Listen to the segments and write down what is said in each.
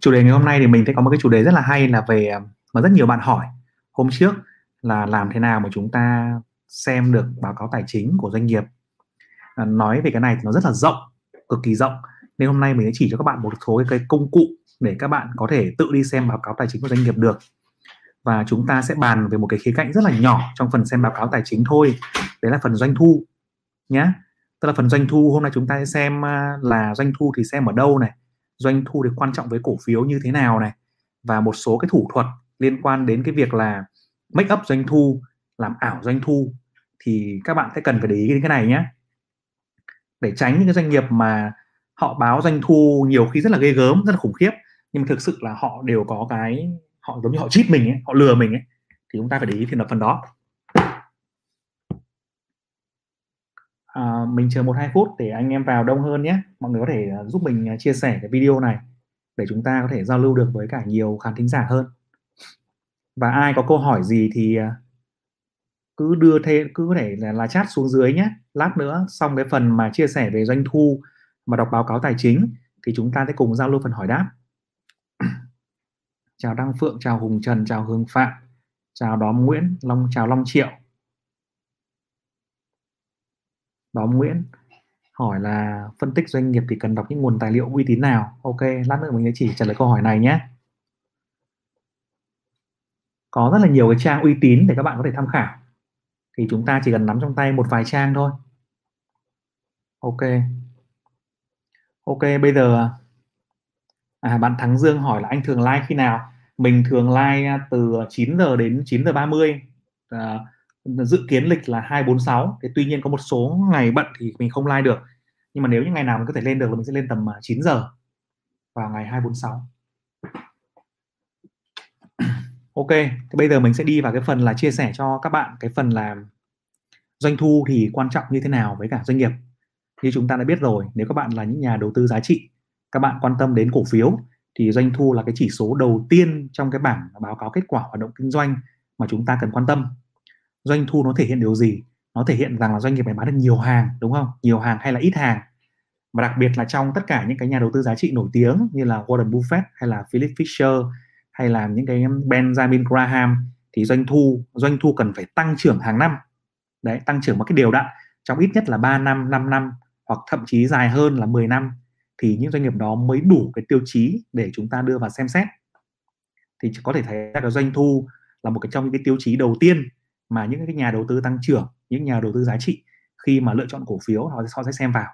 chủ đề ngày hôm nay thì mình sẽ có một cái chủ đề rất là hay là về mà rất nhiều bạn hỏi. Hôm trước là làm thế nào mà chúng ta xem được báo cáo tài chính của doanh nghiệp? À, nói về cái này thì nó rất là rộng cực kỳ rộng. Nên hôm nay mình sẽ chỉ cho các bạn một số cái công cụ để các bạn có thể tự đi xem báo cáo tài chính của doanh nghiệp được. Và chúng ta sẽ bàn về một cái khía cạnh rất là nhỏ trong phần xem báo cáo tài chính thôi. Đấy là phần doanh thu nhé tức là phần doanh thu hôm nay chúng ta sẽ xem à, là doanh thu thì xem ở đâu này? Doanh thu thì quan trọng với cổ phiếu như thế nào này, và một số cái thủ thuật liên quan đến cái việc là make up doanh thu, làm ảo doanh thu, thì các bạn sẽ cần phải để ý đến cái này nhé. Để tránh những cái doanh nghiệp mà họ báo doanh thu nhiều khi rất là ghê gớm, rất là khủng khiếp, nhưng mà thực sự là họ đều có cái, họ giống như họ cheat mình ấy, họ lừa mình ấy, thì chúng ta phải để ý thì là phần đó. À, mình chờ một hai phút để anh em vào đông hơn nhé. Mọi người có thể ờ, giúp mình ờ, chia sẻ cái video này để chúng ta có thể giao lưu được với cả nhiều khán thính giả hơn. Và ai có câu hỏi gì thì cứ đưa thêm cứ có thể là, là chat xuống dưới nhé. Lát nữa xong cái phần mà chia sẻ về doanh thu mà đọc báo cáo tài chính thì chúng ta sẽ cùng giao lưu phần hỏi đáp. Chào Đăng Phượng chào Hùng Trần chào Hương Phạm chào Đóm Nguyễn Long chào Long Triệu. Đóm Nguyễn hỏi là phân tích doanh nghiệp thì cần đọc những nguồn tài liệu uy tín nào? Ok lát nữa mình sẽ chỉ trả lời câu hỏi này nhé. Có rất là nhiều cái trang uy tín để các bạn có thể tham khảo. Thì chúng ta chỉ cần nắm trong tay một vài trang thôi. Ok. Ok bây giờ à, bạn Thắng Dương hỏi là anh thường like khi nào? Mình thường like à, từ 9 giờ đến 9 giờ 30 à, dự kiến lịch là 246 thì tuy nhiên có một số ngày bận thì mình không like được nhưng mà nếu như ngày nào mình có thể lên được là mình sẽ lên tầm à, 9 giờ vào ngày 246 Ok, thì bây giờ mình sẽ đi vào cái phần là chia sẻ cho các bạn cái phần là doanh thu thì quan trọng như thế nào với cả doanh nghiệp. Như chúng ta đã biết rồi, nếu các bạn là những nhà đầu tư giá trị, các bạn quan tâm đến cổ phiếu thì doanh thu là cái chỉ số đầu tiên trong cái bảng báo cáo kết quả hoạt động kinh doanh mà chúng ta cần quan tâm. Doanh thu nó thể hiện điều gì? Nó thể hiện rằng là doanh nghiệp này bán được nhiều hàng, đúng không? Nhiều hàng hay là ít hàng. Và đặc biệt là trong tất cả những cái nhà đầu tư giá trị nổi tiếng như là Warren Buffett hay là Philip Fisher hay là những cái Benjamin Graham thì doanh thu doanh thu cần phải tăng trưởng hàng năm đấy tăng trưởng một cái điều đặn trong ít nhất là 3 năm 5 năm hoặc thậm chí dài hơn là 10 năm thì những doanh nghiệp đó mới đủ cái tiêu chí để chúng ta đưa vào xem xét thì có thể thấy là cái doanh thu là một cái trong những cái tiêu chí đầu tiên mà những cái nhà đầu tư tăng trưởng những nhà đầu tư giá trị khi mà lựa chọn cổ phiếu họ, sẽ họ sẽ xem vào.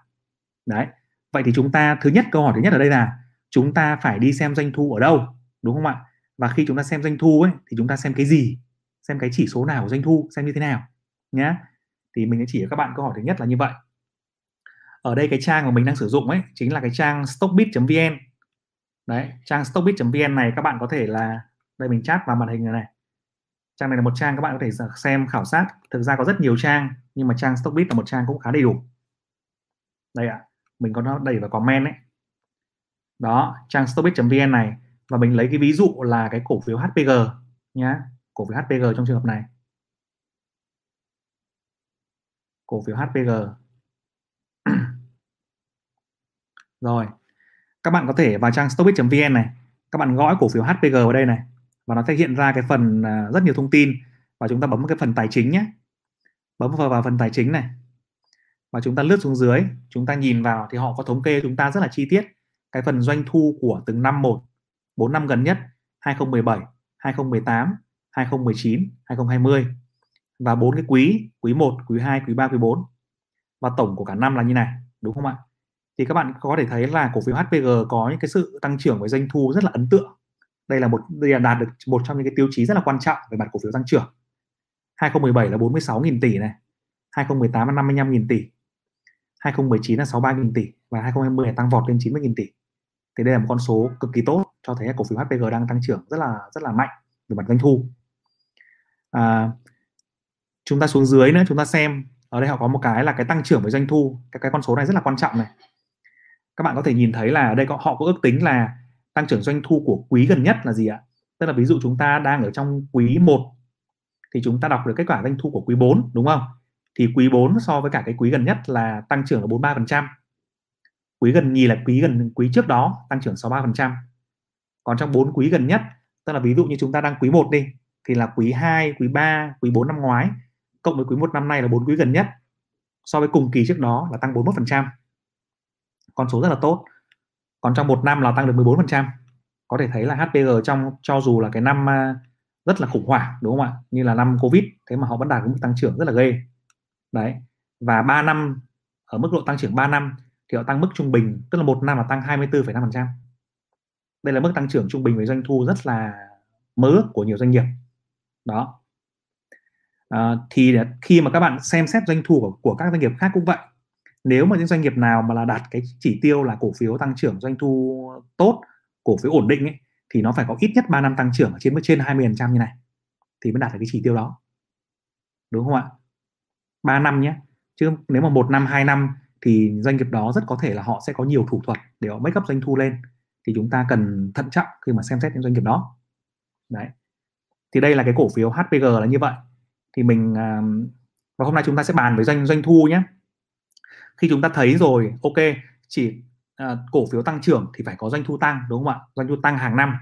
Đấy. Vậy thì chúng ta thứ nhất câu hỏi thứ nhất ở đây là chúng ta phải đi xem doanh thu ở đâu đúng không ạ? Và khi chúng ta xem doanh thu ấy thì chúng ta xem cái gì? Xem cái chỉ số nào của doanh thu xem như thế nào nhé thì mình sẽ chỉ cho các bạn câu hỏi thứ nhất là như vậy. Ở đây cái trang mà mình đang sử dụng ấy chính là cái trang stockbit.vn đấy trang stockbit.vn này các bạn có thể là đây mình chat vào màn hình này, này trang này là một trang các bạn có thể xem khảo sát. Thực ra có rất nhiều trang nhưng mà trang stockbit là một trang cũng khá đầy đủ. Đây ạ à, mình có nó đẩy vào comment đấy đó trang stockbit.vn này. Và mình lấy cái ví dụ là cái cổ phiếu HPG nhá. Cổ phiếu HPG trong trường hợp này. Cổ phiếu HPG rồi các bạn có thể vào trang stockbit.vn này. Các bạn gõ cổ phiếu HPG vào đây này và nó sẽ hiện ra cái phần à, rất nhiều thông tin. Và chúng ta bấm cái phần tài chính nhé. Bấm vào, vào phần tài chính này. Và chúng ta lướt xuống dưới. Chúng ta nhìn vào thì họ có thống kê chúng ta rất là chi tiết. Cái phần doanh thu của từng năm một 4 năm gần nhất 2017, 2018, 2019, 2020 và bốn cái quý, quý 1, quý 2, quý 3, quý 4 và tổng của cả năm là như này, đúng không ạ? Thì các bạn có thể thấy là cổ phiếu HPG có những cái sự tăng trưởng về doanh thu rất là ấn tượng. Đây là một đây là đạt được một trong những cái tiêu chí rất là quan trọng về mặt cổ phiếu tăng trưởng. 2017 là 46.000 tỷ này, 2018 là 55.000 tỷ, 2019 là 63.000 tỷ và 2020 tăng vọt lên 90.000 tỷ. Thì đây là một con số cực kỳ tốt cho thấy cổ phiếu HPG đang tăng trưởng rất là rất là mạnh về mặt doanh thu. À, chúng ta xuống dưới nữa chúng ta xem. Ở đây họ có một cái là cái tăng trưởng về doanh thu cái cái con số này rất là quan trọng này. Các bạn có thể nhìn thấy là ở đây họ có ước tính là tăng trưởng doanh thu của quý gần nhất là gì ạ? Tức là ví dụ chúng ta đang ở trong quý 1 thì chúng ta đọc được kết quả doanh thu của quý 4 đúng không? Thì quý 4 so với cả cái quý gần nhất là tăng trưởng là 43% quý gần nhì là quý gần quý trước đó tăng trưởng 63% còn trong 4 quý gần nhất tức là ví dụ như chúng ta đang quý 1 đi thì là quý 2, quý 3, quý 4 năm ngoái cộng với quý 1 năm nay là 4 quý gần nhất. So với cùng kỳ trước đó là tăng 41% con số rất là tốt còn trong một năm là tăng được 14% có thể thấy là HPG trong cho dù là cái năm à, rất là khủng hoảng đúng không ạ? Như là năm Covid thế mà họ vẫn đạt được mức tăng trưởng rất là ghê. Đấy và 3 năm ở mức độ tăng trưởng 3 năm thì họ tăng mức trung bình tức là một năm là tăng 24,5% đây là mức tăng trưởng trung bình về doanh thu rất là mơ ước của nhiều doanh nghiệp. Đó. À, thì khi mà các bạn xem xét doanh thu của, của các doanh nghiệp khác cũng vậy nếu mà những doanh nghiệp nào mà là đạt cái chỉ tiêu là cổ phiếu tăng trưởng doanh thu tốt cổ phiếu ổn định ấy, thì nó phải có ít nhất 3 năm tăng trưởng ở trên trên 20% như này thì mới đạt được cái chỉ tiêu đó. Đúng không ạ? 3 năm nhé. Chứ nếu mà một năm hai năm thì doanh nghiệp đó rất có thể là họ sẽ có nhiều thủ thuật để họ make up doanh thu lên. Thì chúng ta cần thận trọng khi mà xem xét những doanh nghiệp đó. Đấy. Thì đây là cái cổ phiếu HPG là như vậy. Thì mình và hôm nay chúng ta sẽ bàn với doanh doanh thu nhé khi chúng ta thấy rồi ok chỉ à, cổ phiếu tăng trưởng thì phải có doanh thu tăng đúng không ạ? Doanh thu tăng hàng năm.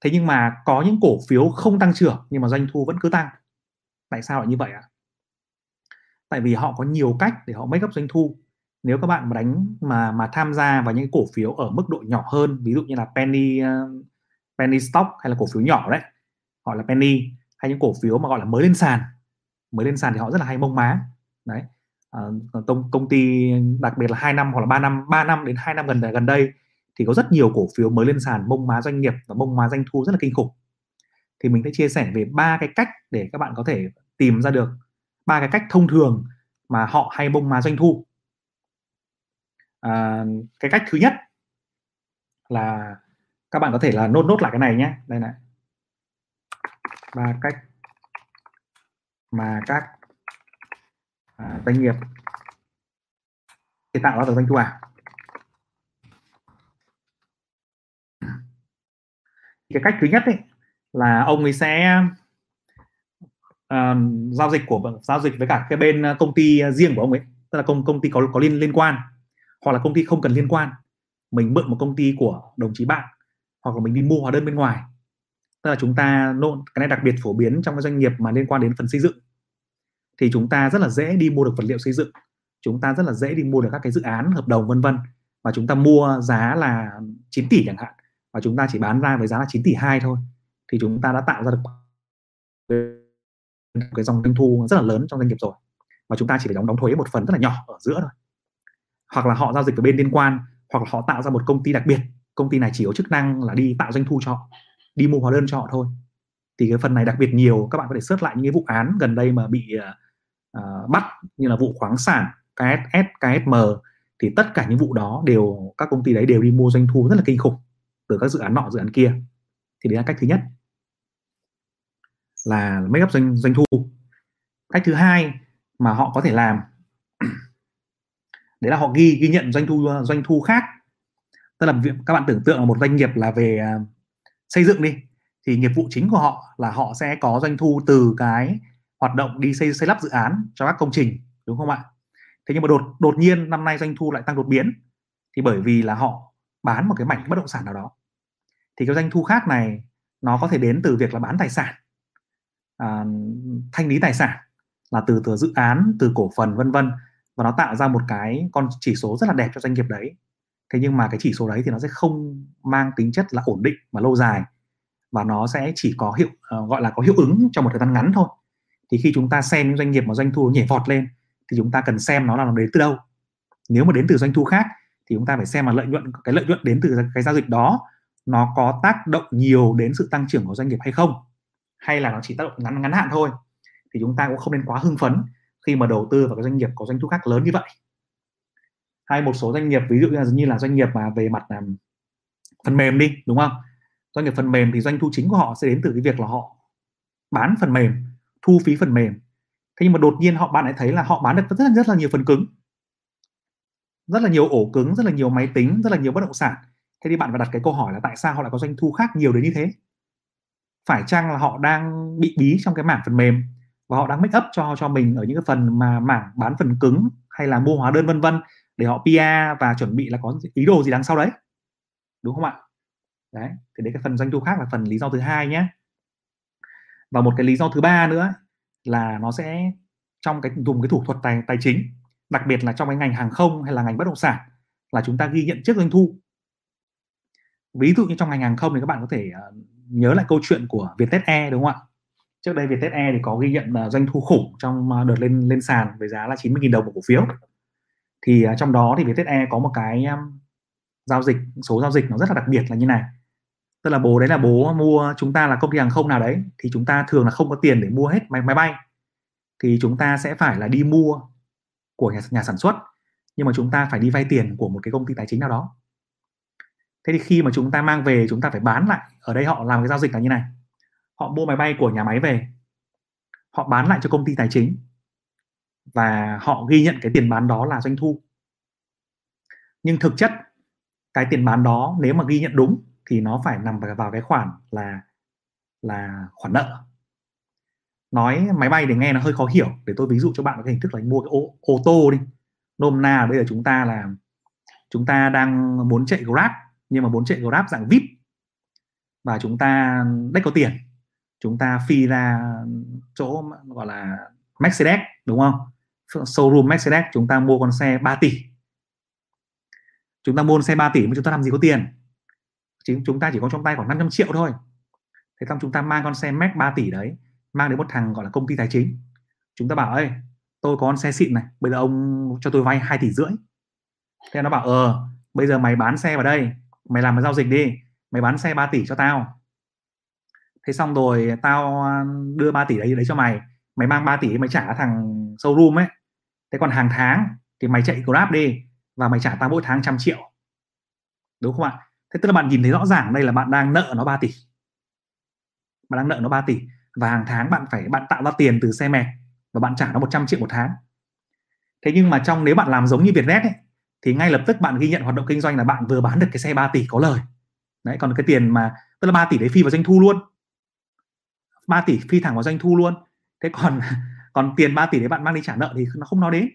Thế nhưng mà có những cổ phiếu không tăng trưởng nhưng mà doanh thu vẫn cứ tăng. Tại sao lại như vậy ạ? Tại vì họ có nhiều cách để họ make up doanh thu. Nếu các bạn mà đánh mà mà tham gia vào những cổ phiếu ở mức độ nhỏ hơn ví dụ như là penny uh, penny stock hay là cổ phiếu nhỏ đấy gọi là penny hay những cổ phiếu mà gọi là mới lên sàn mới lên sàn thì họ rất là hay mông má. Đấy. À, công công ty đặc biệt là hai năm hoặc là 3 năm 3 năm đến 2 năm gần gần đây thì có rất nhiều cổ phiếu mới lên sàn bông má doanh nghiệp và bông má doanh thu rất là kinh khủng. Thì mình sẽ chia sẻ về ba cái cách để các bạn có thể tìm ra được ba cái cách thông thường mà họ hay bông má doanh thu. À, cái cách thứ nhất là các bạn có thể là nốt nốt lại cái này nhé. Đây này. Ba cách mà các à, doanh nghiệp. Để tạo ra được doanh thu à? Cái cách thứ nhất ấy, là ông ấy sẽ uh, giao dịch của giao dịch với cả cái bên ờ, công ty riêng của ông ấy. Tức là công công ty có có liên liên quan hoặc là công ty không cần liên quan. Mình mượn một công ty của đồng chí bạn hoặc là mình đi mua hóa đơn bên ngoài. Tức là chúng ta cái này đặc biệt phổ biến trong các doanh nghiệp mà liên quan đến phần xây dựng thì chúng ta rất là dễ đi mua được vật liệu xây dựng, chúng ta rất là dễ đi mua được các cái dự án hợp đồng, vân vân. Và chúng ta mua giá là 9 tỷ chẳng hạn và chúng ta chỉ bán ra với giá là 9 tỷ 2 thôi, thì chúng ta đã tạo ra được cái dòng doanh thu rất là lớn trong doanh nghiệp rồi. Và chúng ta chỉ phải đóng đóng thuế một phần rất là nhỏ ở giữa thôi. Hoặc là họ giao dịch với bên liên quan, hoặc là họ tạo ra một công ty đặc biệt, công ty này chỉ có chức năng là đi tạo doanh thu cho họ, đi mua hóa đơn cho họ thôi. Thì cái phần này đặc biệt nhiều, các bạn có thể search lại những cái vụ án gần đây mà bị ờ, uh, bắt như là vụ khoáng sản KSS, KSM thì tất cả những vụ đó đều các công ty đấy đều đi mua doanh thu rất là kinh khủng từ các dự án nọ dự án kia. Thì đấy là cách thứ nhất là make up doanh doanh thu. Cách thứ hai mà họ có thể làm đấy là họ ghi ghi nhận doanh thu doanh thu khác. Tức là các bạn tưởng tượng là một doanh nghiệp là về à, xây dựng đi thì nghiệp vụ chính của họ là họ sẽ có doanh thu từ cái hoạt động đi xây xây lắp dự án cho các công trình đúng không ạ? Thế nhưng mà đột đột nhiên năm nay doanh thu lại tăng đột biến thì bởi vì là họ bán một cái mảnh bất động sản nào đó thì cái doanh thu khác này nó có thể đến từ việc là bán tài sản à, thanh lý tài sản là từ từ dự án từ cổ phần vân vân và nó tạo ra một cái con chỉ số rất là đẹp cho doanh nghiệp đấy. Thế nhưng mà cái chỉ số đấy thì nó sẽ không mang tính chất là ổn định và lâu dài và nó sẽ chỉ có hiệu uh, gọi là có hiệu ứng trong một thời gian ngắn thôi thì khi chúng ta xem những doanh nghiệp mà doanh thu nhảy vọt lên thì chúng ta cần xem nó là nó đến từ đâu. Nếu mà đến từ doanh thu khác thì chúng ta phải xem là lợi nhuận cái lợi nhuận đến từ cái giao dịch đó nó có tác động nhiều đến sự tăng trưởng của doanh nghiệp hay không? Hay là nó chỉ tác động ngắn ngắn hạn thôi? Thì chúng ta cũng không nên quá hưng phấn khi mà đầu tư vào cái doanh nghiệp có doanh thu khác lớn như vậy. Hay một số doanh nghiệp ví dụ như là doanh nghiệp mà về mặt um, phần mềm đi đúng không? Doanh nghiệp phần mềm thì doanh thu chính của họ sẽ đến từ cái việc là họ bán phần mềm thu phí phần mềm. Thế nhưng mà đột nhiên họ bạn lại thấy là họ bán được rất là, rất là nhiều phần cứng. Rất là nhiều ổ cứng rất là nhiều máy tính rất là nhiều bất động sản. Thế thì bạn phải đặt cái câu hỏi là tại sao họ lại có doanh thu khác nhiều đến như thế? Phải chăng là họ đang bị bí trong cái mảng phần mềm? Và họ đang make up cho cho mình ở những cái phần mà mảng bán phần cứng hay là mua hóa đơn vân vân để họ PR và chuẩn bị là có ý đồ gì đằng sau đấy? Đúng không ạ? Đấy thì đấy cái phần doanh thu khác là phần lý do thứ hai nhé và một cái lý do thứ ba nữa là nó sẽ trong cái, dùng cái thủ thuật tài tài chính, đặc biệt là trong cái ngành hàng không hay là ngành bất động sản là chúng ta ghi nhận trước doanh thu. Ví dụ như trong ngành hàng không thì các bạn có thể ờ, nhớ lại câu chuyện của Vietjet Air, đúng không ạ? Trước đây Vietjet Air thì có ghi nhận ờ, doanh thu khủng trong ờ, đợt lên lên sàn với giá là 90.000 đồng một cổ phiếu. Thì trong đó thì Vietjet Air có một cái giao dịch, số giao dịch nó rất là đặc biệt là như này tức là bố đấy là bố mua chúng ta là công ty hàng không nào đấy thì chúng ta thường là không có tiền để mua hết máy máy bay. Thì chúng ta sẽ phải là đi mua của nhà, nhà sản xuất nhưng mà chúng ta phải đi vay tiền của một cái công ty tài chính nào đó. Thế thì khi mà chúng ta mang về chúng ta phải bán lại ở đây họ làm cái giao dịch là như này. Họ mua máy bay của nhà máy về họ bán lại cho công ty tài chính và họ ghi nhận cái tiền bán đó là doanh thu. Nhưng thực chất cái tiền bán đó nếu mà ghi nhận đúng thì nó phải nằm vào cái khoản là là khoản nợ. Nói máy bay để nghe nó hơi khó hiểu để tôi ví dụ cho bạn cái hình thức là mua cái ô, ô tô đi. Nôm na bây giờ chúng ta là chúng ta đang muốn chạy grab nhưng mà muốn chạy grab dạng vip. Và chúng ta đếch có tiền. Chúng ta phi ra chỗ gọi là Mercedes đúng không? Showroom Mercedes chúng ta mua con xe 3 tỷ. Chúng ta mua xe 3 tỷ mà chúng ta làm gì có tiền? Chính chúng ta chỉ có trong tay khoảng 500 triệu thôi. Thế xong chúng ta mang con xe Mac 3 tỷ đấy, mang đến một thằng gọi là công ty tài chính. Chúng ta bảo ơi tôi có con xe xịn này, bây giờ ông cho tôi vay 2 tỷ rưỡi. Thế nó bảo ờ bây giờ mày bán xe vào đây, mày làm cái giao dịch đi, mày bán xe 3 tỷ cho tao. Thế xong rồi tao đưa 3 tỷ đấy đấy cho mày. Mày mang 3 tỷ mày trả thằng showroom ấy. Thế còn hàng tháng thì mày chạy grab đi và mày trả tao mỗi tháng trăm triệu. Đúng không ạ? Thế tức là bạn nhìn thấy rõ ràng đây là bạn đang nợ nó 3 tỷ. Bạn đang nợ nó 3 tỷ và hàng tháng bạn phải bạn tạo ra tiền từ xe mẹ và bạn trả nó 100 triệu một tháng. Thế nhưng mà trong nếu bạn làm giống như Vietnet ấy, thì ngay lập tức bạn ghi nhận hoạt động kinh doanh là bạn vừa bán được cái xe 3 tỷ có lời. Đấy còn cái tiền mà tức là 3 tỷ đấy phi vào doanh thu luôn. 3 tỷ phi thẳng vào doanh thu luôn. Thế còn còn tiền 3 tỷ đấy bạn mang đi trả nợ thì nó không nói đến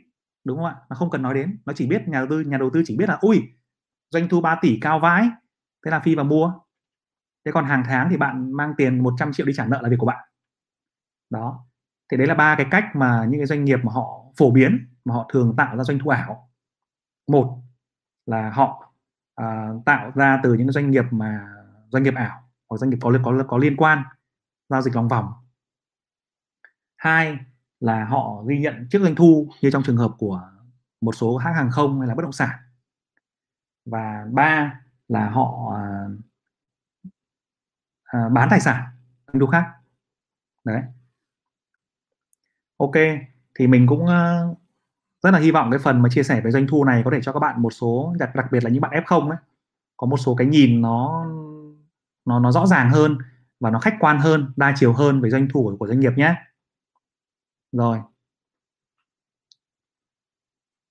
đúng không ạ? Nó không cần nói đến. Nó chỉ biết nhà đầu tư nhà đầu tư chỉ biết là ui doanh thu 3 tỷ cao vãi thế là phi vào mua. Thế còn hàng tháng thì bạn mang tiền 100 triệu đi trả nợ là việc của bạn. Đó. Thì đấy là ba cái cách mà những cái doanh nghiệp mà họ phổ biến mà họ thường tạo ra doanh thu ảo. Một là họ à, tạo ra từ những doanh nghiệp mà doanh nghiệp ảo hoặc doanh nghiệp có có có liên quan giao dịch lòng vòng. Hai là họ ghi nhận trước doanh thu như trong trường hợp của một số hãng hàng không hay là bất động sản. Và ba là họ à, à, bán tài sản doanh thu khác. Đấy. Ok thì mình cũng uh, rất là hy vọng cái phần mà chia sẻ về doanh thu này có thể cho các bạn một số đặc đặc biệt là những bạn F0 ấy có một số cái nhìn nó nó nó rõ ràng hơn và nó khách quan hơn đa chiều hơn về doanh thu của, của doanh nghiệp nhé. Rồi.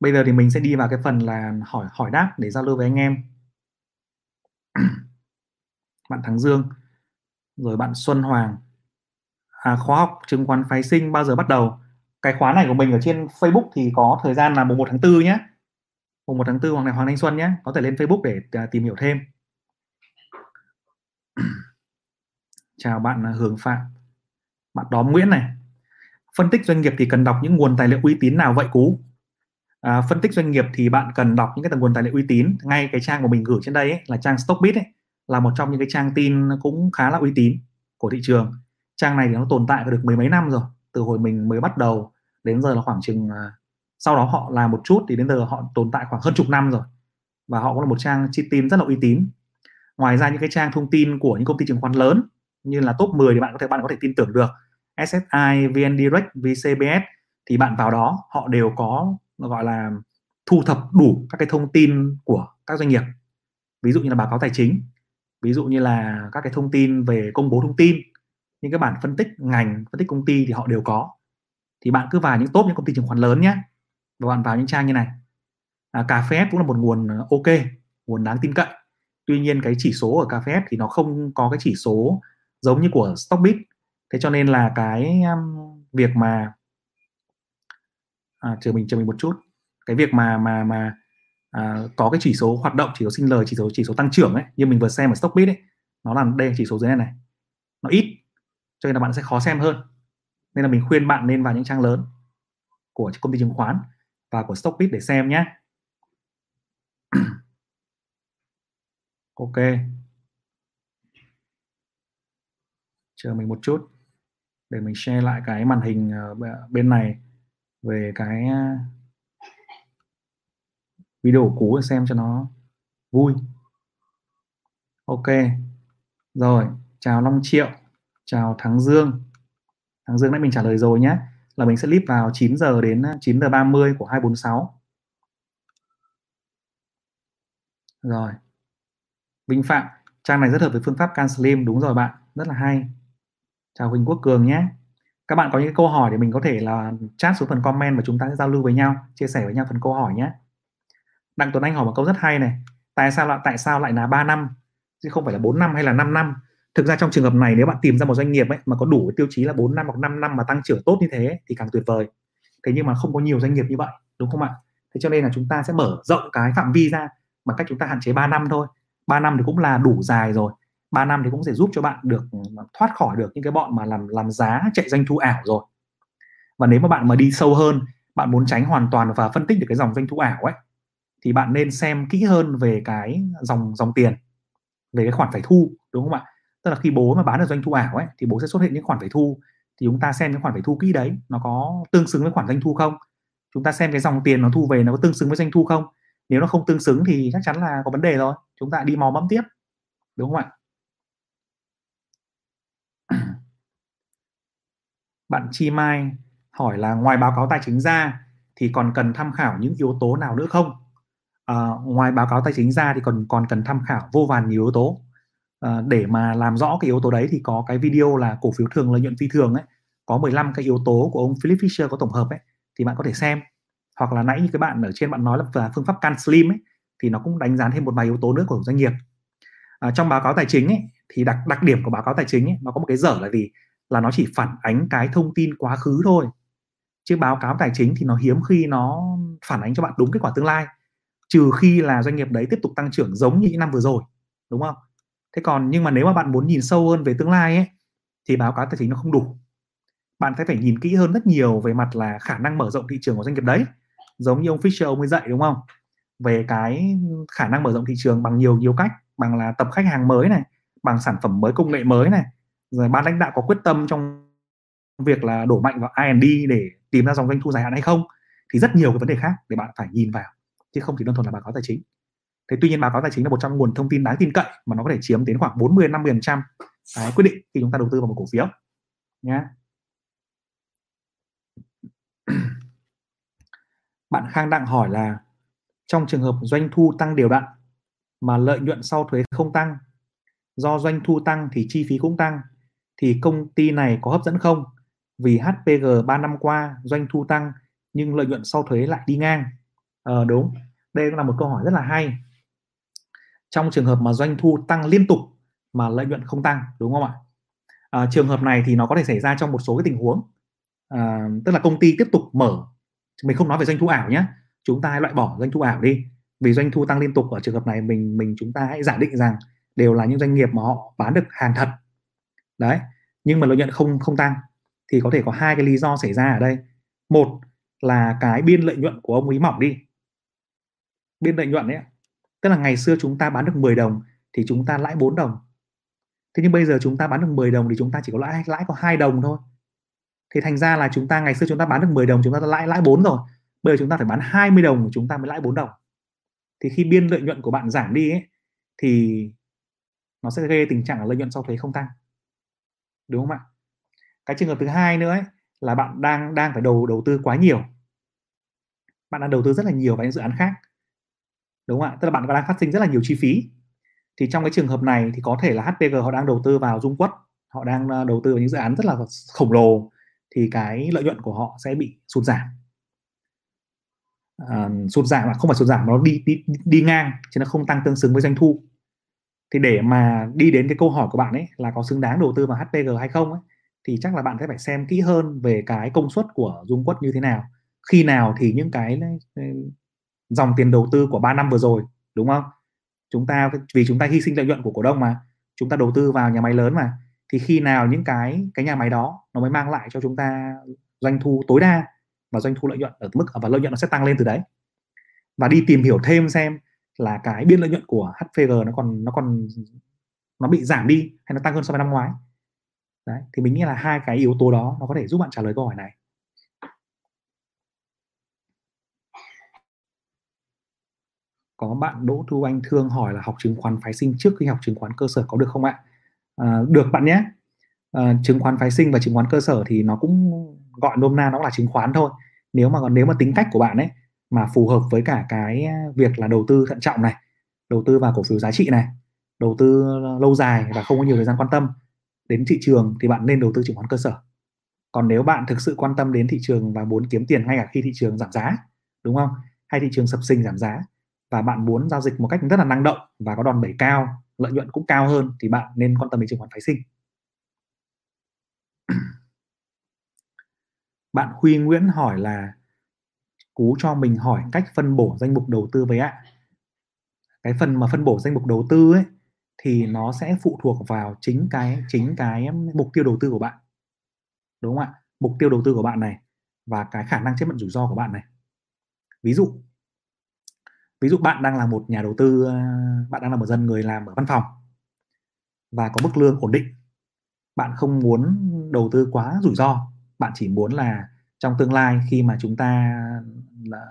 Bây giờ thì mình sẽ đi vào cái phần là hỏi hỏi đáp để giao lưu với anh em. bạn Thắng Dương. Rồi bạn Xuân Hoàng. À, khóa học chứng khoán phái sinh bao giờ bắt đầu? Cái khóa này của mình ở trên Facebook thì có thời gian là mùng 1 tháng 4 nhé. Mùng 1 tháng 4 Hoàng này Hoàng Thanh Xuân nhé. Có thể lên Facebook để à, tìm hiểu thêm. Chào bạn à, Hường Phạm. Bạn Đóm Nguyễn này. Phân tích doanh nghiệp thì cần đọc những nguồn tài liệu uy tín nào vậy cú? À, phân tích doanh nghiệp thì bạn cần đọc những cái nguồn tài liệu uy tín. Ngay cái trang của mình gửi trên đây ấy, là trang Stockbit ấy là một trong những cái trang tin cũng khá là uy tín của thị trường. Trang này thì nó tồn tại được mười mấy năm rồi từ hồi mình mới bắt đầu đến giờ là khoảng chừng à, sau đó họ làm một chút thì đến giờ họ tồn tại khoảng hơn chục năm rồi. Và họ cũng là một trang chi tin rất là uy tín. Ngoài ra những cái trang thông tin của những công ty chứng khoán lớn như là top 10 thì bạn có thể bạn có thể tin tưởng được. SSI, VN Direct, VCBS thì bạn vào đó họ đều có gọi là thu thập đủ các cái thông tin của các doanh nghiệp. Ví dụ như là báo cáo tài chính ví dụ như là các cái thông tin về công bố thông tin những cái bản phân tích ngành phân tích công ty thì họ đều có. Thì bạn cứ vào những top những công ty chứng khoán lớn nhé và bạn vào những trang như này. À, cà phê cũng là một nguồn à, ok nguồn đáng tin cậy. Tuy nhiên cái chỉ số ở cà phê thì nó không có cái chỉ số giống như của Stockbit. Thế cho nên là cái um, việc mà à, chờ mình chờ mình một chút. Cái việc mà mà mà à, có cái chỉ số hoạt động chỉ số sinh lời chỉ số chỉ số tăng trưởng ấy như mình vừa xem ở Stockbit ấy nó là đây chỉ số dưới này này. Nó ít cho nên là bạn sẽ khó xem hơn. Nên là mình khuyên bạn nên vào những trang lớn của công ty chứng khoán và của Stockbit để xem nhé ok. Chờ mình một chút. Để mình share lại cái màn hình ờ, bên này về cái à, video cũ để xem cho nó vui. Ok. Rồi, chào Long Triệu, chào Thắng Dương. Thắng Dương nãy mình trả lời rồi nhé. Là mình sẽ clip vào 9 giờ đến à, 9 giờ 30 của 246 rồi. Vinh Phạm, trang này rất hợp với phương pháp can slim. Đúng rồi bạn, rất là hay. Chào Huỳnh Quốc Cường nhé các bạn có những câu hỏi để mình có thể là chat xuống phần comment và chúng ta sẽ giao lưu với nhau, chia sẻ với nhau phần câu hỏi nhé. Đặng Tuấn Anh hỏi một câu rất hay này. Tại sao lại, tại sao lại là 3 năm, chứ không phải là 4 năm hay là 5 năm? Thực ra trong trường hợp này nếu bạn tìm ra một doanh nghiệp ấy mà có đủ tiêu chí là 4 năm hoặc 5 năm mà tăng trưởng tốt như thế thì càng tuyệt vời. Thế nhưng mà không có nhiều doanh nghiệp như vậy, đúng không ạ? Thế cho nên là chúng ta sẽ mở rộng cái phạm vi ra bằng cách chúng ta hạn chế 3 năm thôi. 3 năm thì cũng là đủ dài rồi. 3 năm thì cũng sẽ giúp cho bạn được ừ, thoát khỏi được những cái bọn mà làm làm giá chạy doanh thu ảo rồi. Và nếu mà bạn mà đi sâu hơn, bạn muốn tránh hoàn toàn và phân tích được cái dòng doanh thu ảo ấy, thì bạn nên xem kỹ hơn về cái dòng dòng tiền, về cái khoản phải thu, đúng không ạ? Tức là khi bố mà bán được doanh thu ảo ấy, thì bố sẽ xuất hiện những khoản phải thu. Thì chúng ta xem những khoản phải thu kỹ đấy, nó có tương xứng với khoản doanh thu không? Chúng ta xem cái dòng tiền nó thu về nó có tương xứng với doanh thu không? Nếu nó không tương xứng thì chắc chắn là có vấn đề rồi, chúng ta đi mò mẫm tiếp, đúng không ạ? Bạn Chi Mai hỏi là ngoài báo cáo tài chính ra thì còn cần tham khảo những yếu tố nào nữa không? À, ngoài báo cáo tài chính ra thì còn còn cần tham khảo vô vàn nhiều yếu tố. À, để mà làm rõ cái yếu tố đấy thì có cái video là cổ phiếu thường lợi nhuận phi thường ấy. Có 15 cái yếu tố của ông Philip Fisher có tổng hợp ấy thì bạn có thể xem. Hoặc là nãy như các bạn ở trên bạn nói là phương pháp can slim ấy thì nó cũng đánh giá thêm một vài yếu tố nữa của doanh nghiệp. À, trong báo cáo tài chính ấy, thì đặc đặc điểm của báo cáo tài chính ấy, nó có một cái dở là gì? Là nó chỉ phản ánh cái thông tin quá khứ thôi. Chứ báo cáo tài chính thì nó hiếm khi nó phản ánh cho bạn đúng kết quả tương lai. Trừ khi là doanh nghiệp đấy tiếp tục tăng trưởng giống như những năm vừa rồi, đúng không? Thế còn nhưng mà nếu mà bạn muốn nhìn sâu hơn về tương lai ấy, thì báo cáo tài chính nó không đủ. Bạn sẽ phải nhìn kỹ hơn rất nhiều về mặt là khả năng mở rộng thị trường của doanh nghiệp đấy. Giống như ông Fisher ông ấy dạy, đúng không? Về cái khả năng mở rộng thị trường bằng nhiều nhiều cách, bằng là tập khách hàng mới này, bằng sản phẩm mới, công nghệ mới này rồi ban lãnh đạo có quyết tâm trong việc là đổ mạnh vào R&D để tìm ra dòng doanh thu dài hạn hay không, thì rất nhiều cái vấn đề khác để bạn phải nhìn vào, chứ không chỉ đơn thuần là báo cáo tài chính. Thế tuy nhiên báo cáo tài chính là một trong nguồn thông tin đáng tin cậy mà nó có thể chiếm đến khoảng 40 50 phần trăm quyết định khi chúng ta đầu tư vào một cổ phiếu nhé bạn Khang Đặng hỏi là, trong trường hợp doanh thu tăng đều đặn mà lợi nhuận sau thuế không tăng, do doanh thu tăng thì chi phí cũng tăng thì công ty này có hấp dẫn không? Vì HPG 3 năm qua doanh thu tăng nhưng lợi nhuận sau thuế lại đi ngang. Ờ, đúng. Đây cũng là một câu hỏi rất là hay. Trong trường hợp mà doanh thu tăng liên tục mà lợi nhuận không tăng đúng không ạ? À, trường hợp này thì nó có thể xảy ra trong một số cái tình huống. À, tức là công ty tiếp tục mở. Mình không nói về doanh thu ảo nhé chúng ta hãy loại bỏ doanh thu ảo đi. Vì doanh thu tăng liên tục ở trường hợp này mình mình chúng ta hãy giả định rằng đều là những doanh nghiệp mà họ bán được hàng thật đấy nhưng mà lợi nhuận không không tăng thì có thể có hai cái lý do xảy ra ở đây. Một là cái biên lợi nhuận của ông ấy mỏng đi. Biên lợi nhuận ấy tức là ngày xưa chúng ta bán được 10 đồng thì chúng ta lãi 4 đồng. Thế nhưng bây giờ chúng ta bán được 10 đồng thì chúng ta chỉ có lãi lãi có hai đồng thôi. Thì thành ra là chúng ta ngày xưa chúng ta bán được 10 đồng chúng ta lãi lãi 4 rồi. Bây giờ chúng ta phải bán 20 đồng chúng ta mới lãi 4 đồng. Thì khi biên lợi nhuận của bạn giảm đi ấy, thì nó sẽ gây tình trạng là lợi nhuận sau thuế không tăng đúng không ạ? Cái trường hợp thứ hai nữa ấy, là bạn đang đang phải đầu đầu tư quá nhiều. Bạn đang đầu tư rất là nhiều vào những dự án khác. Đúng không ạ? Tức là bạn đang phát sinh rất là nhiều chi phí. Thì trong cái trường hợp này thì có thể là HPG họ đang đầu tư vào Dung Quất họ đang ờ, đầu tư vào những dự án rất là khổng lồ thì cái lợi nhuận của họ sẽ bị sụt giảm. À, sụt giảm mà không phải sụt giảm nó đi đi đi ngang chứ nó không tăng tương xứng với doanh thu thì để mà đi đến cái câu hỏi của bạn ấy là có xứng đáng đầu tư vào HPG hay không ấy, thì chắc là bạn sẽ phải xem kỹ hơn về cái công suất của Dung Quất như thế nào. Khi nào thì những cái dòng tiền đầu tư của 3 năm vừa rồi, đúng không? Chúng ta, vì chúng ta hy sinh lợi nhuận của cổ đông mà, chúng ta đầu tư vào nhà máy lớn mà, thì khi nào những cái cái nhà máy đó nó mới mang lại cho chúng ta doanh thu tối đa và doanh thu lợi nhuận ở mức, và lợi nhuận nó sẽ tăng lên từ đấy. Và đi tìm hiểu thêm xem là cái biên lợi nhuận của HVG nó còn nó còn nó bị giảm đi hay nó tăng hơn so với năm ngoái đấy thì mình nghĩ là hai cái yếu tố đó nó có thể giúp bạn trả lời câu hỏi này có bạn Đỗ Thu Anh Thương hỏi là học chứng khoán phái sinh trước khi học chứng khoán cơ sở có được không ạ? À, được bạn nhé. À, chứng khoán phái sinh và chứng khoán cơ sở thì nó cũng gọi nôm na nó là chứng khoán thôi. Nếu mà còn nếu mà tính cách của bạn ấy mà phù hợp với cả cái à, việc là đầu tư thận trọng này, đầu tư vào cổ phiếu giá trị này, đầu tư ờ, lâu dài và không có nhiều thời gian quan tâm đến thị trường thì bạn nên đầu tư chứng khoán cơ sở. Còn nếu bạn thực sự quan tâm đến thị trường và muốn kiếm tiền ngay cả khi thị trường giảm giá, đúng không? Hay thị trường sập sinh giảm giá và bạn muốn giao dịch một cách rất là năng động và có đòn bẩy cao lợi nhuận cũng cao hơn thì bạn nên quan tâm đến chứng khoán phái sinh bạn Huy Nguyễn hỏi là cú cho mình hỏi cách phân bổ danh mục đầu tư với ạ? Cái phần mà phân bổ danh mục đầu tư ấy, thì nó sẽ phụ thuộc vào chính cái chính cái mục tiêu đầu tư của bạn. Đúng không ạ? Mục tiêu đầu tư của bạn này và cái khả năng chấp nhận rủi ro của bạn này. Ví dụ ví dụ bạn đang là một nhà đầu tư ờ, bạn đang là một dân người làm ở văn phòng và có mức lương ổn định, bạn không muốn đầu tư quá rủi ro, bạn chỉ muốn là trong tương lai khi mà chúng ta